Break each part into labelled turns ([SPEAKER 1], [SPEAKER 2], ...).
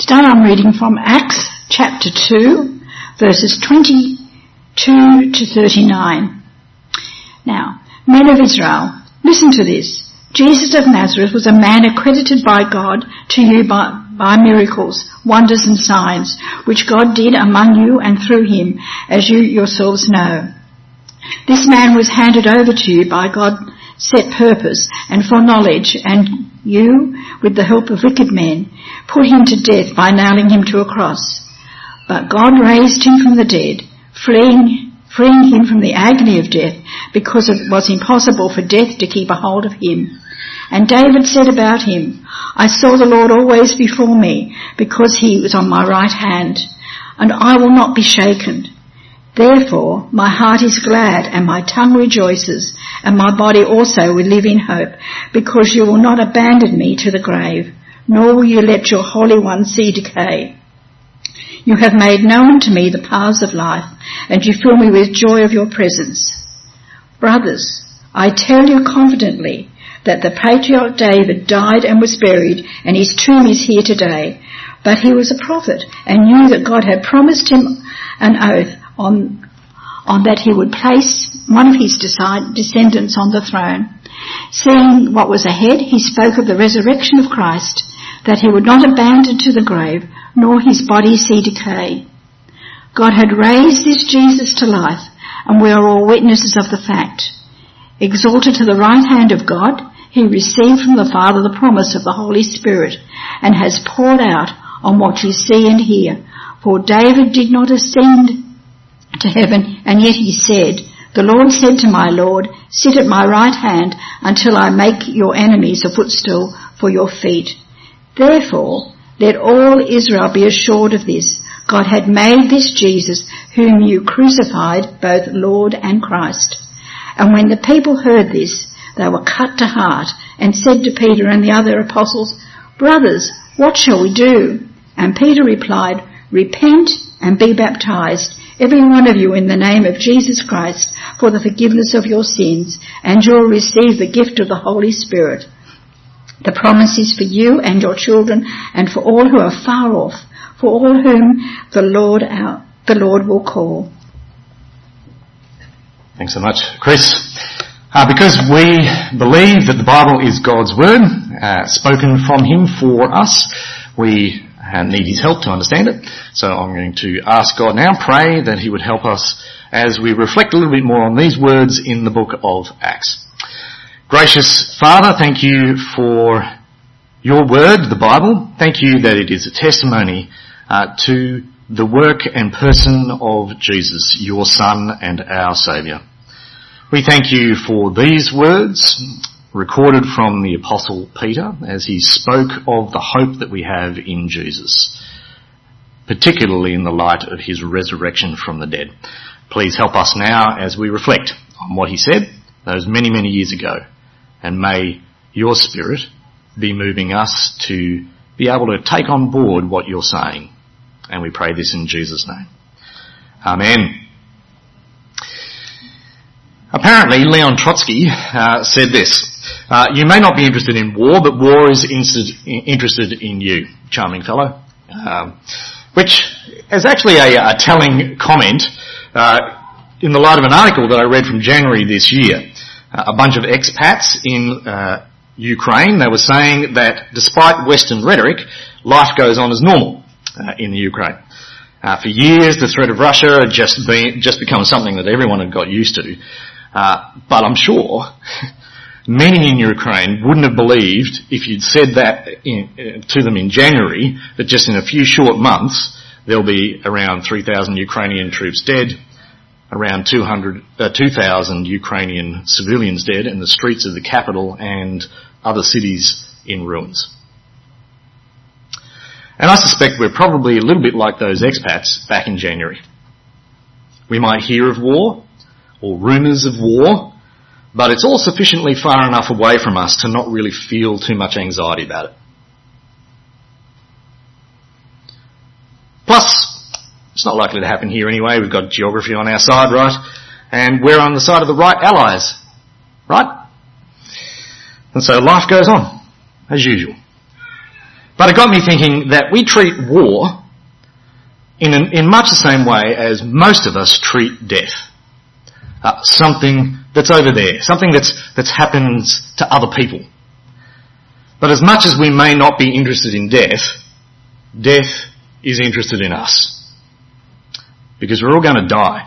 [SPEAKER 1] Today I'm reading from Acts chapter 2, verses 22 to 39. Now, men of Israel, listen to this. Jesus of Nazareth was a man accredited by God to you by, by miracles, wonders and signs, which God did among you and through him, as you yourselves know. This man was handed over to you by God set purpose and foreknowledge, and you, with the help of wicked men, put him to death by nailing him to a cross. But God raised him from the dead, freeing, freeing him from the agony of death, because it was impossible for death to keep a hold of him. And David said about him, I saw the Lord always before me, because he was on my right hand, and I will not be shaken. Therefore, my heart is glad and my tongue rejoices and my body also will live in hope because you will not abandon me to the grave, nor will you let your Holy One see decay. You have made known to me the paths of life and you fill me with joy of your presence. Brothers, I tell you confidently that the patriarch David died and was buried and his tomb is here today. But he was a prophet and knew that God had promised him an oath on, on that he would place one of his descendants on the throne. Seeing what was ahead, he spoke of the resurrection of Christ, that he would not abandon to the grave, nor his body see decay. God had raised this Jesus to life, and we are all witnesses of the fact. Exalted to the right hand of God, he received from the Father the promise of the Holy Spirit, and has poured out on what you see and hear. For David did not ascend to heaven, and yet he said, The Lord said to my Lord, Sit at my right hand until I make your enemies a footstool for your feet. Therefore, let all Israel be assured of this. God had made this Jesus, whom you crucified, both Lord and Christ. And when the people heard this, they were cut to heart and said to Peter and the other apostles, Brothers, what shall we do? And Peter replied, Repent and be baptized every one of you in the name of Jesus Christ for the forgiveness of your sins, and you'll receive the gift of the Holy Spirit. The promise is for you and your children and for all who are far off, for all whom the Lord our, the Lord will call.
[SPEAKER 2] Thanks so much, Chris. Uh, because we believe that the Bible is God's Word, uh, spoken from Him for us, we need His help to understand it. So I'm going to ask God now, pray that He would help us as we reflect a little bit more on these words in the book of Acts. Gracious Father, thank you for your word, the Bible. Thank you that it is a testimony uh, to the work and person of Jesus, your Son and our Saviour. We thank you for these words recorded from the Apostle Peter as he spoke of the hope that we have in Jesus, particularly in the light of his resurrection from the dead. Please help us now as we reflect on what he said those many, many years ago, and may your Spirit be moving us to be able to take on board what you're saying. And we pray this in Jesus' name. Amen. Apparently, Leon Trotsky uh, said this. Uh, you may not be interested in war, but war is interested in you, charming fellow. Um, which is actually a, a telling comment uh, in the light of an article that I read from January this year. Uh, a bunch of expats in uh, Ukraine, they were saying that despite Western rhetoric, life goes on as normal uh, in the Ukraine. for years, the threat of Russia had just been just become something that everyone had got used to. but I'm sure Many in Ukraine wouldn't have believed if you'd said that in, uh, to them in January that just in a few short months there'll be around 3,000 Ukrainian troops dead, around 200, uh, 2,000 Ukrainian civilians dead, and the streets of the capital and other cities in ruins. And I suspect we're probably a little bit like those expats back in January. We might hear of war, or rumours of war, but it's all sufficiently far enough away from us to not really feel too much anxiety about it. Plus, it's not likely to happen here anyway. We've got geography on our side, right? And we're on the side of the right allies, right? And so life goes on, as usual. But it got me thinking that we treat war in, an, in much the same way as most of us treat death. Uh, something that's over there, something that's, that's happens to other people. But as much as we may not be interested in death, death is interested in us. Because we're all going to die.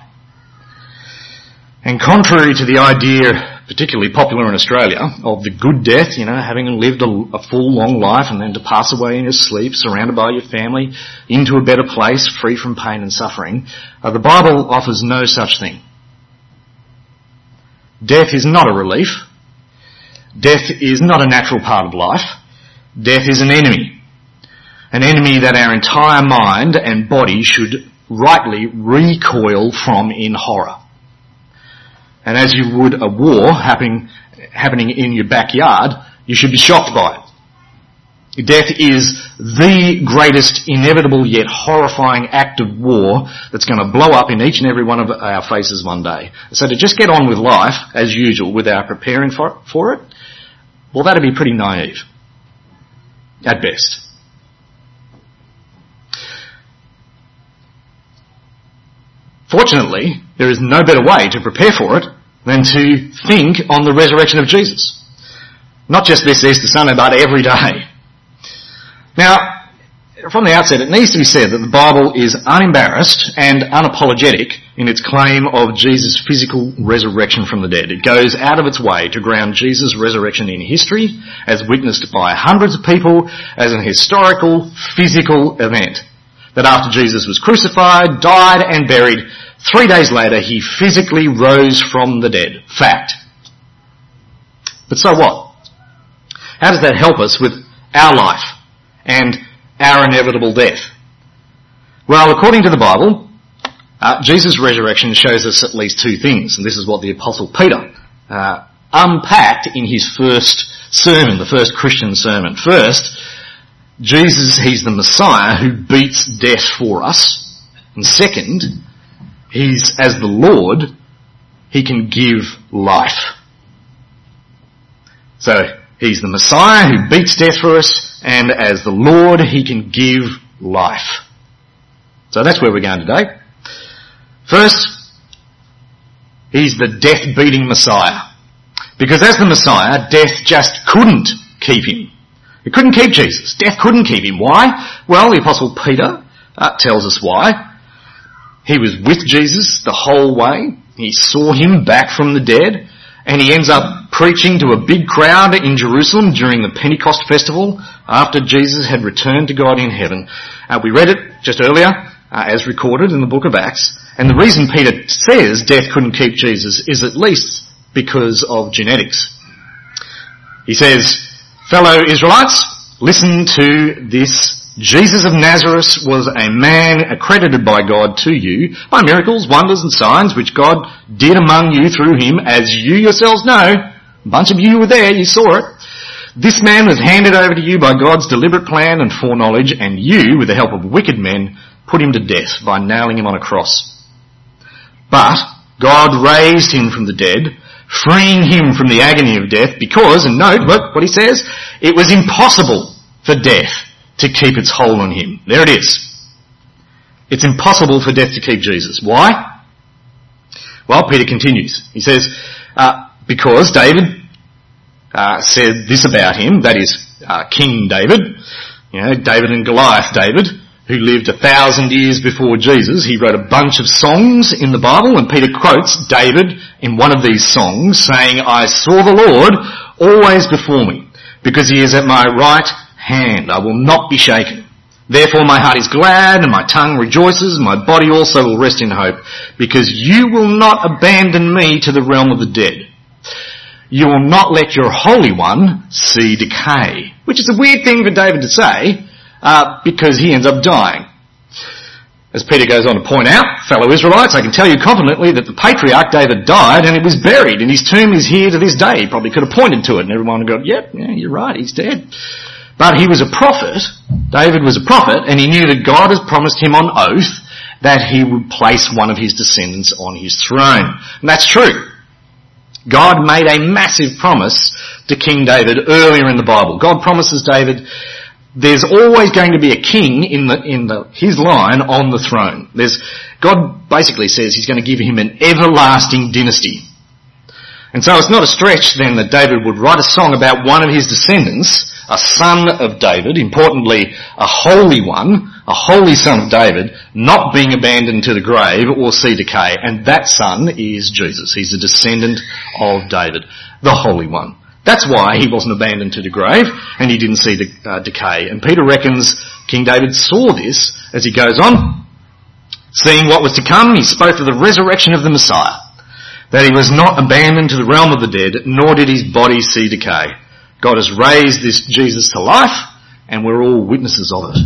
[SPEAKER 2] And contrary to the idea, particularly popular in Australia, of the good death, you know, having lived a, a, full long life and then to pass away in your sleep, surrounded by your family, into a better place, free from pain and suffering, uh, the Bible offers no such thing. Death is not a relief. Death is not a natural part of life. Death is an enemy. An enemy that our entire mind and body should rightly recoil from in horror. And as you would a war happening, happening in your backyard, you should be shocked by it. Death is the greatest inevitable yet horrifying act of war that's going to blow up in each and every one of our faces one day. So to just get on with life as usual without preparing for, for it, well that'd be pretty naive. At best. Fortunately, there is no better way to prepare for it than to think on the resurrection of Jesus. Not just this Easter Sunday, but every day. Now, from the outset, it needs to be said that the Bible is unembarrassed and unapologetic in its claim of Jesus' physical resurrection from the dead. It goes out of its way to ground Jesus' resurrection in history, as witnessed by hundreds of people, as an historical, physical event. That after Jesus was crucified, died, and buried, three days later he physically rose from the dead. Fact. But so what? How does that help us with our life? And our inevitable death? Well, according to the Bible, uh, Jesus' resurrection shows us at least two things, and this is what the Apostle Peter uh, unpacked in his first sermon, the first Christian sermon. First, Jesus, he's the Messiah who beats death for us. And second, he's, as the Lord, he can give life. So, he's the Messiah who beats death for us, and as the Lord, He can give life. So that's where we're going today. First, He's the death-beating Messiah. Because as the Messiah, death just couldn't keep Him. It couldn't keep Jesus. Death couldn't keep Him. Why? Well, the Apostle Peter uh, tells us why. He was with Jesus the whole way. He saw Him back from the dead. And he ends up preaching to a big crowd in Jerusalem during the Pentecost festival after Jesus had returned to God in heaven. Uh, we read it just earlier, uh, as recorded in the book of Acts. And the reason Peter says death couldn't keep Jesus is at least because of genetics. He says, fellow Israelites, listen to this Jesus of Nazareth was a man accredited by God to you by miracles, wonders and signs which God did among you through him as you yourselves know. A bunch of you were there, you saw it. This man was handed over to you by God's deliberate plan and foreknowledge and you, with the help of wicked men, put him to death by nailing him on a cross. But God raised him from the dead, freeing him from the agony of death because, and note what, what he says, it was impossible for death to keep its hold on him. There it is. It's impossible for death to keep Jesus. Why? Well, Peter continues. He says, uh, because David uh, said this about him, that is, uh, King David, you know, David and Goliath David, who lived a thousand years before Jesus. He wrote a bunch of songs in the Bible, and Peter quotes David in one of these songs saying, I saw the Lord always before me, because he is at my right hand. I will not be shaken. Therefore my heart is glad and my tongue rejoices my body also will rest in hope because you will not abandon me to the realm of the dead. You will not let your Holy One see decay. Which is a weird thing for David to say uh, because he ends up dying. As Peter goes on to point out, fellow Israelites, I can tell you confidently that the patriarch David died and he was buried and his tomb is here to this day. He probably could have pointed to it and everyone would go, yep, yeah, you're right, he's dead. But he was a prophet, David was a prophet, and he knew that God had promised him on oath that he would place one of his descendants on his throne. And that's true. God made a massive promise to King David earlier in the Bible. God promises David there's always going to be a king in the, in the, his line on the throne. There's, God basically says he's going to give him an everlasting dynasty. And so it's not a stretch then that David would write a song about one of his descendants, a son of David, importantly a holy one, a holy son of David, not being abandoned to the grave or see decay. And that son is Jesus. He's a descendant of David, the holy one. That's why he wasn't abandoned to the grave and he didn't see de- uh, decay. And Peter reckons King David saw this as he goes on. Seeing what was to come, he spoke of the resurrection of the Messiah. That he was not abandoned to the realm of the dead, nor did his body see decay. God has raised this Jesus to life and we're all witnesses of it.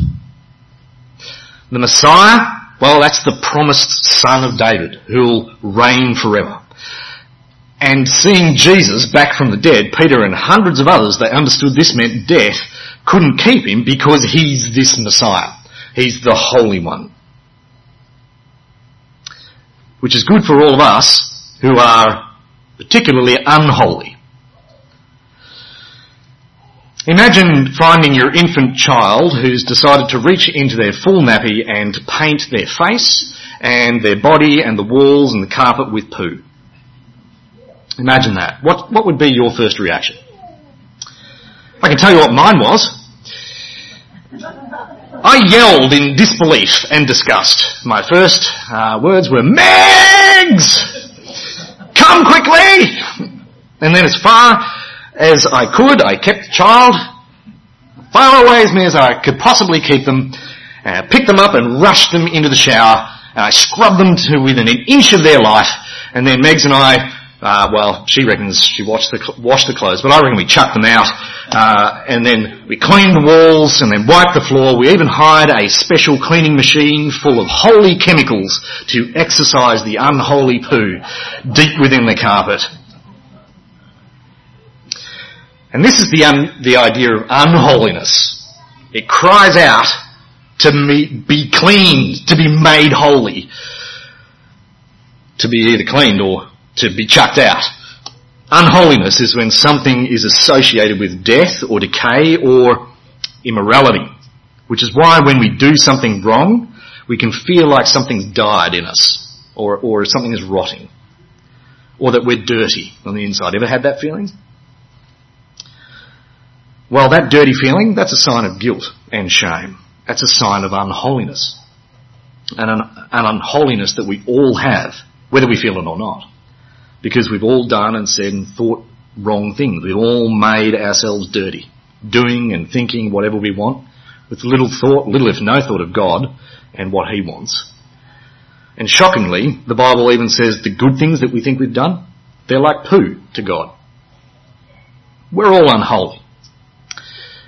[SPEAKER 2] The Messiah, well that's the promised son of David who'll reign forever. And seeing Jesus back from the dead, Peter and hundreds of others, they understood this meant death couldn't keep him because he's this Messiah. He's the Holy One. Which is good for all of us who are particularly unholy. Imagine finding your infant child who's decided to reach into their full nappy and paint their face and their body and the walls and the carpet with poo. Imagine that. What, what would be your first reaction? I can tell you what mine was. I yelled in disbelief and disgust. My first uh, words were, Megs! Come quickly! And then as far as I could, I kept the child far away as near as I could possibly keep them, uh, picked them up and rushed them into the shower, and I scrubbed them to within an inch of their life, and then Megs and I uh, well, she reckons she washed the, washed the clothes, but I reckon we chucked them out, uh, and then we cleaned the walls and then wiped the floor. We even hired a special cleaning machine full of holy chemicals to exorcise the unholy poo deep within the carpet. And this is the, un, the idea of unholiness. It cries out to be cleaned, to be made holy, to be either cleaned or to be chucked out. Unholiness is when something is associated with death or decay or immorality, which is why when we do something wrong, we can feel like something's died in us or, or something is rotting or that we're dirty on the inside. Ever had that feeling? Well, that dirty feeling, that's a sign of guilt and shame. That's a sign of unholiness. And an, an unholiness that we all have, whether we feel it or not because we've all done and said and thought wrong things. We've all made ourselves dirty, doing and thinking whatever we want with little thought, little if no thought of God and what He wants. And shockingly, the Bible even says the good things that we think we've done, they're like poo to God. We're all unholy.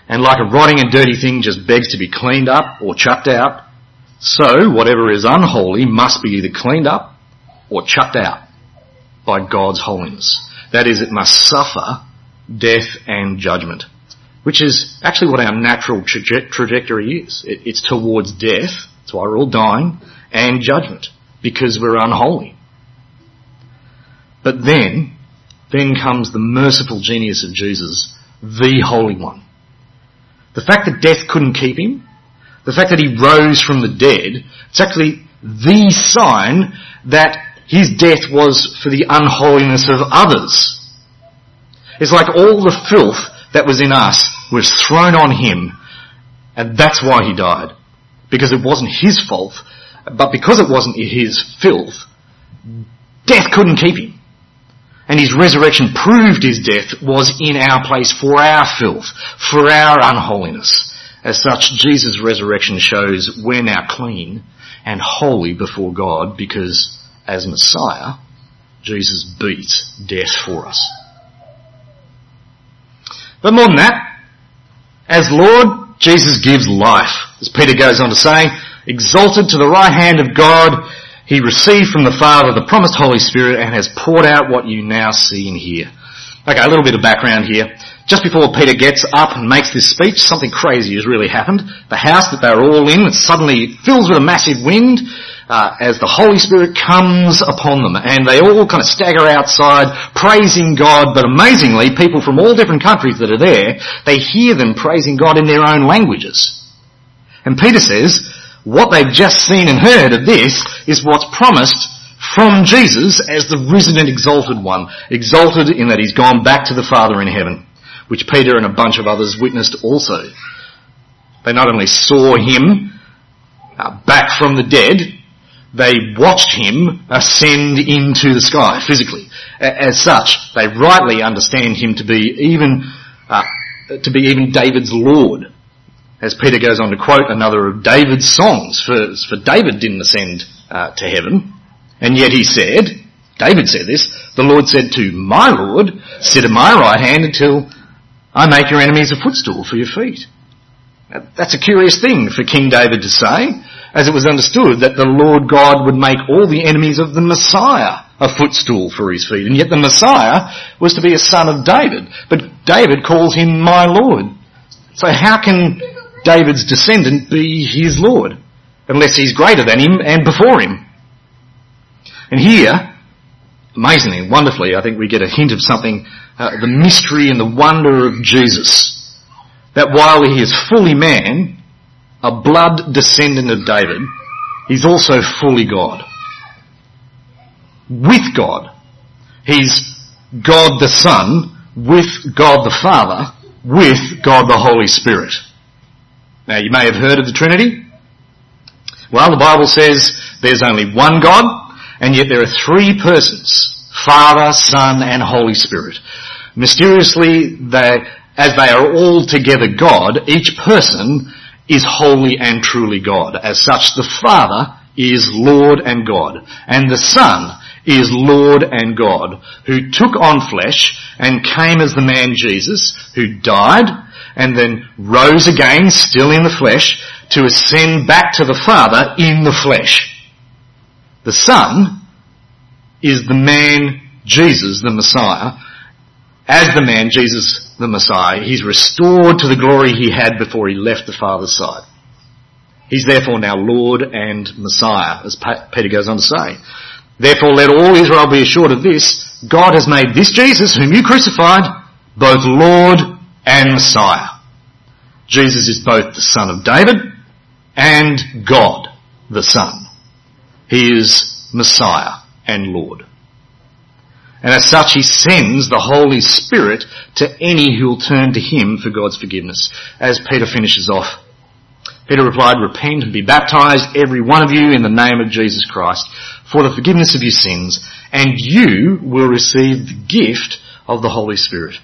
[SPEAKER 2] And like a rotting and dirty thing just begs to be cleaned up or chucked out, so whatever is unholy must be either cleaned up or chucked out by God's holiness. That is, it must suffer death and judgment, which is actually what our natural traje- trajectory is. It, it's towards death, that's why we're all dying, and judgment, because we're unholy. But then, then comes the merciful genius of Jesus, the Holy One. The fact that death couldn't keep him, the fact that he rose from the dead, it's actually the sign that his death was for the unholiness of others. It's like all the filth that was in us was thrown on him, and that's why he died. Because it wasn't his fault, but because it wasn't his filth, death couldn't keep him. And his resurrection proved his death was in our place for our filth, for our unholiness. As such, Jesus' resurrection shows we're now clean and holy before God because as Messiah, Jesus beat death for us. But more than that, as Lord, Jesus gives life. As Peter goes on to say, exalted to the right hand of God, he received from the Father the promised Holy Spirit and has poured out what you now see and hear. Okay, a little bit of background here. just before Peter gets up and makes this speech, something crazy has really happened. The house that they were all in suddenly fills with a massive wind uh, as the Holy Spirit comes upon them, and they all kind of stagger outside, praising God. But amazingly, people from all different countries that are there, they hear them praising God in their own languages. And Peter says, what they've just seen and heard of this is what's promised from Jesus as the risen and exalted one, exalted in that he's gone back to the Father in heaven which Peter and a bunch of others witnessed also. They not only saw him uh, back from the dead, they watched him ascend into the sky physically. As such, they rightly understand him to be even uh, to be even David's Lord. As Peter goes on to quote another of David's songs, for, for David didn't ascend uh, to heaven, and yet he said, David said this, the Lord said to my Lord, sit at my right hand until I make your enemies a footstool for your feet. That's a curious thing for King David to say, as it was understood that the Lord God would make all the enemies of the Messiah a footstool for his feet. And yet the Messiah was to be a son of David. But David calls him my Lord. So how can David's descendant be his Lord? Unless he's greater than him and before him. And here, amazingly, wonderfully, I think we get a hint of something uh, the mystery and the wonder of Jesus. That while he is fully man, a blood descendant of David, he's also fully God. With God. He's God the Son, with God the Father, with God the Holy Spirit. Now you may have heard of the Trinity. Well, the Bible says there's only one God, and yet there are three persons. Father, Son, and Holy Spirit. Mysteriously, they, as they are all together God, each person is holy and truly God. As such, the Father is Lord and God, and the Son is Lord and God, who took on flesh and came as the man Jesus, who died and then rose again, still in the flesh, to ascend back to the Father in the flesh. The Son is the man Jesus, the Messiah, as the man, Jesus the Messiah, he's restored to the glory he had before he left the Father's side. He's therefore now Lord and Messiah, as Peter goes on to say. Therefore let all Israel be assured of this, God has made this Jesus, whom you crucified, both Lord and Messiah. Jesus is both the Son of David and God the Son. He is Messiah and Lord. And as such, he sends the Holy Spirit to any who will turn to him for God's forgiveness. As Peter finishes off, Peter replied, Repent and be baptized, every one of you, in the name of Jesus Christ, for the forgiveness of your sins, and you will receive the gift of the Holy Spirit.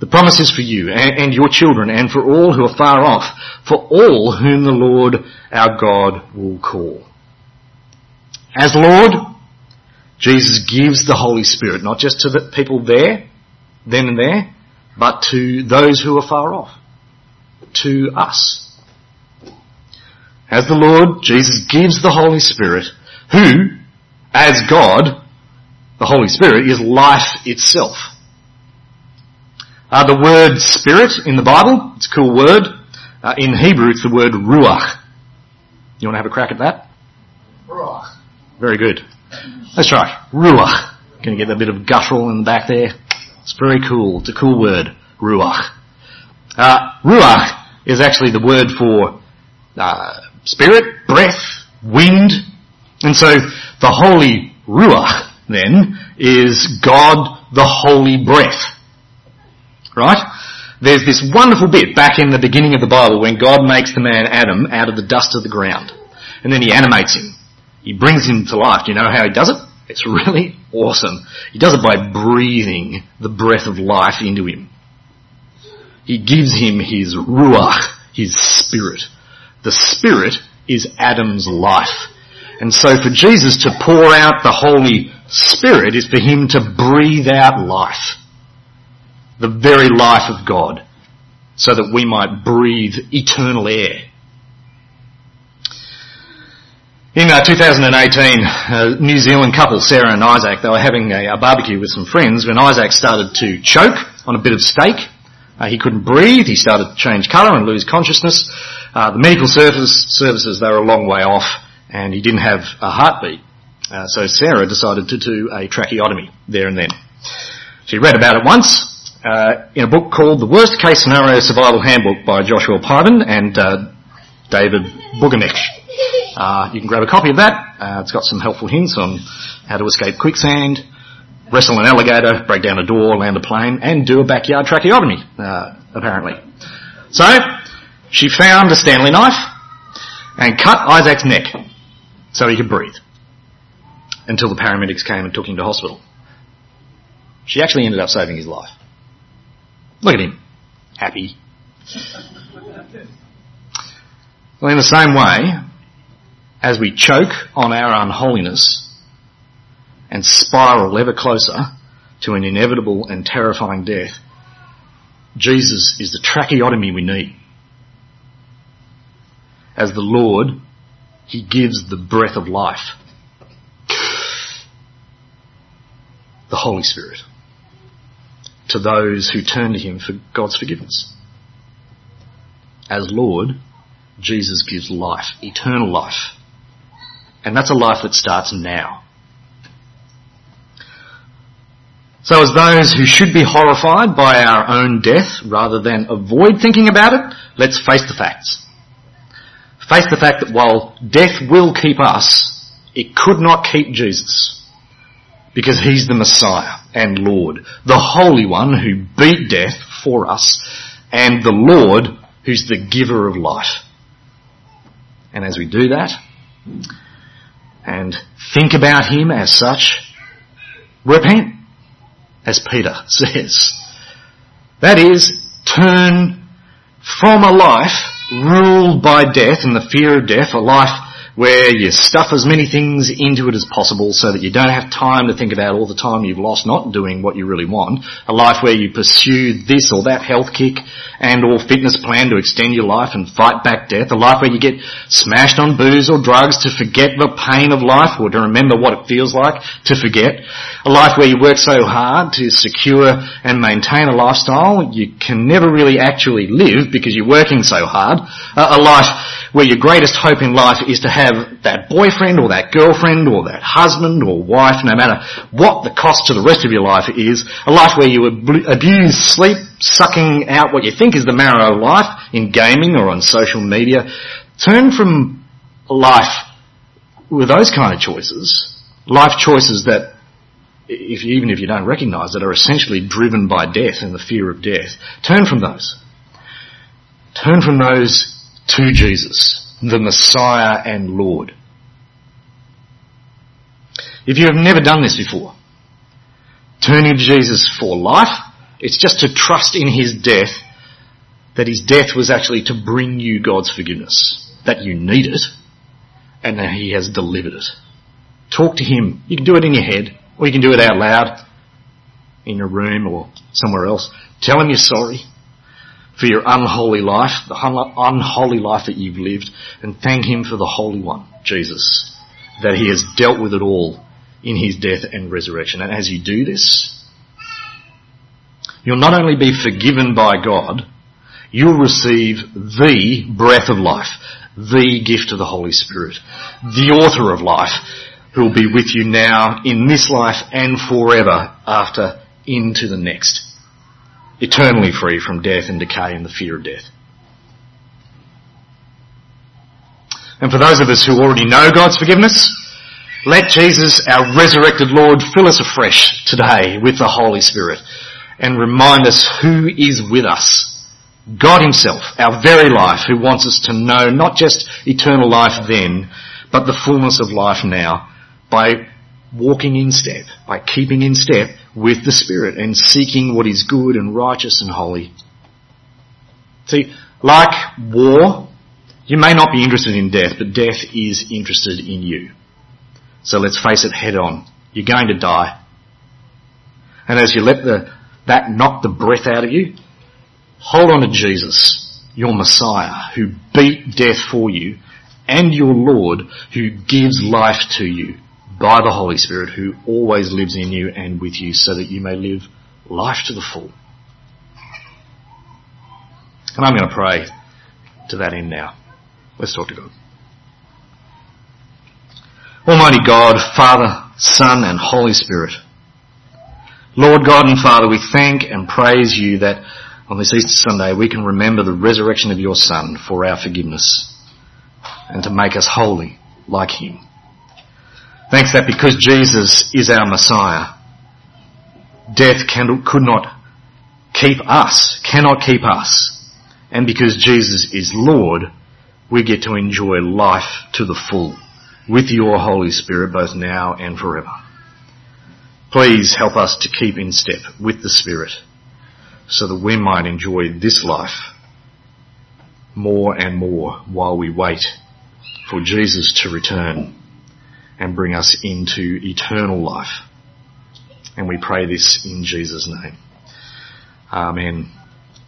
[SPEAKER 2] The promise is for you and, and your children and for all who are far off, for all whom the Lord our God will call. As Lord, Jesus gives the Holy Spirit, not just to the people there, then and there, but to those who are far off. To us. As the Lord, Jesus gives the Holy Spirit, who, as God, the Holy Spirit is life itself. Uh, the word spirit in the Bible, it's a cool word. Uh, in Hebrew, it's the word ruach. You want to have a crack at that?
[SPEAKER 3] Ruach.
[SPEAKER 2] Very good. That's right. Ruach. Can you get a bit of guttural in the back there? It's very cool. It's a cool word. Ruach. Uh, ruach is actually the word for uh, spirit, breath, wind. And so the holy Ruach then is God the holy breath. Right? There's this wonderful bit back in the beginning of the Bible when God makes the man Adam out of the dust of the ground. And then he animates him. He brings him to life. Do you know how he does it? It's really awesome. He does it by breathing the breath of life into him. He gives him his ruach, his spirit. The spirit is Adam's life. And so for Jesus to pour out the Holy Spirit is for him to breathe out life. The very life of God. So that we might breathe eternal air in uh, 2018, a New Zealand couple, Sarah and Isaac, they were having a, a, barbecue with some friends when Isaac started to choke on a bit of steak Uh, he couldn't breathe. He started to change colour and lose consciousness. Uh, the medical service, services, they were a long way off and he didn't have a heartbeat. Uh, so Sarah decided to do a tracheotomy there and then. She read about it once uh, in a book called The Worst Case Scenario Survival Handbook by Joshua Piven and uh, David Borgenicht. Uh, you can grab a copy of that. Uh, it's got some helpful hints on how to escape quicksand, wrestle an alligator, break down a door, land a plane, and do a backyard tracheotomy, uh, apparently. So, she found a Stanley knife and cut Isaac's neck so he could breathe until the paramedics came and took him to hospital. She actually ended up saving his life. Look at him. Happy. Well, in the same way, as we choke on our unholiness and spiral ever closer to an inevitable and terrifying death, Jesus is the tracheotomy we need. As the Lord, He gives the breath of life. The Holy Spirit to those who turn to Him for God's forgiveness. As Lord, Jesus gives life, eternal life. And that's a life that starts now. So as those who should be horrified by our own death rather than avoid thinking about it, let's face the facts. Face the fact that while death will keep us, it could not keep Jesus. Because he's the Messiah and Lord, the Holy One who beat death for us, and the Lord who's the giver of life. And as we do that, and think about him as such, repent, as Peter says. That is, turn from a life ruled by death and the fear of death, a life where you stuff as many things into it as possible so that you don't have time to think about all the time you've lost not doing what you really want. A life where you pursue this or that health kick and or fitness plan to extend your life and fight back death. A life where you get smashed on booze or drugs to forget the pain of life or to remember what it feels like to forget. A life where you work so hard to secure and maintain a lifestyle you can never really actually live because you're working so hard. a life where your greatest hope in life is to have that boyfriend or that girlfriend or that husband or wife, no matter what the cost to the rest of your life is, a life where you abuse sleep, sucking out what you think is the marrow of life in gaming or on social media. Turn from life with those kind of choices, life choices that if, even if you don't recognise that are essentially driven by death and the fear of death, turn from those. Turn from those to Jesus, the Messiah and Lord. If you have never done this before, turning to Jesus for life, it's just to trust in His death, that His death was actually to bring you God's forgiveness, that you need it, and that He has delivered it. Talk to Him. You can do it in your head, or you can do it out loud, in your room or somewhere else. Tell Him you're sorry for your unholy life, the unholy life that you've lived, and thank Him for the Holy One, Jesus, that He has dealt with it all in His death and resurrection. And as you do this, you'll not only be forgiven by God, you'll receive the breath of life, the gift of the Holy Spirit, the author of life, who will be with you now in this life and forever after into the next eternally free from death and decay and the fear of death. And for those of us who already know God's forgiveness, let Jesus, our resurrected Lord, fill us afresh today with the Holy Spirit and remind us who is with us. God himself, our very life, who wants us to know not just eternal life then, but the fullness of life now by walking in step, by keeping in step with the Spirit and seeking what is good and righteous and holy. See, like war, you may not be interested in death, but death is interested in you. So let's face it head on. You're going to die. And as you let the, that knock the breath out of you, hold on to Jesus, your Messiah, who beat death for you, and your Lord, who gives life to you by the Holy Spirit who always lives in you and with you so that you may live life to the full. And I'm going to pray to that end now. Let's talk to God. Almighty God, Father, Son and Holy Spirit. Lord God and Father, we thank and praise you that on this Easter Sunday we can remember the resurrection of your Son for our forgiveness and to make us holy like him. Thanks that because Jesus is our Messiah, death can, could not keep us, cannot keep us. And because Jesus is Lord, we get to enjoy life to the full with your Holy Spirit both now and forever. Please help us to keep in step with the Spirit so that we might enjoy this life more and more while we wait for Jesus to return and bring us into eternal life. And we pray this in Jesus' name. Amen.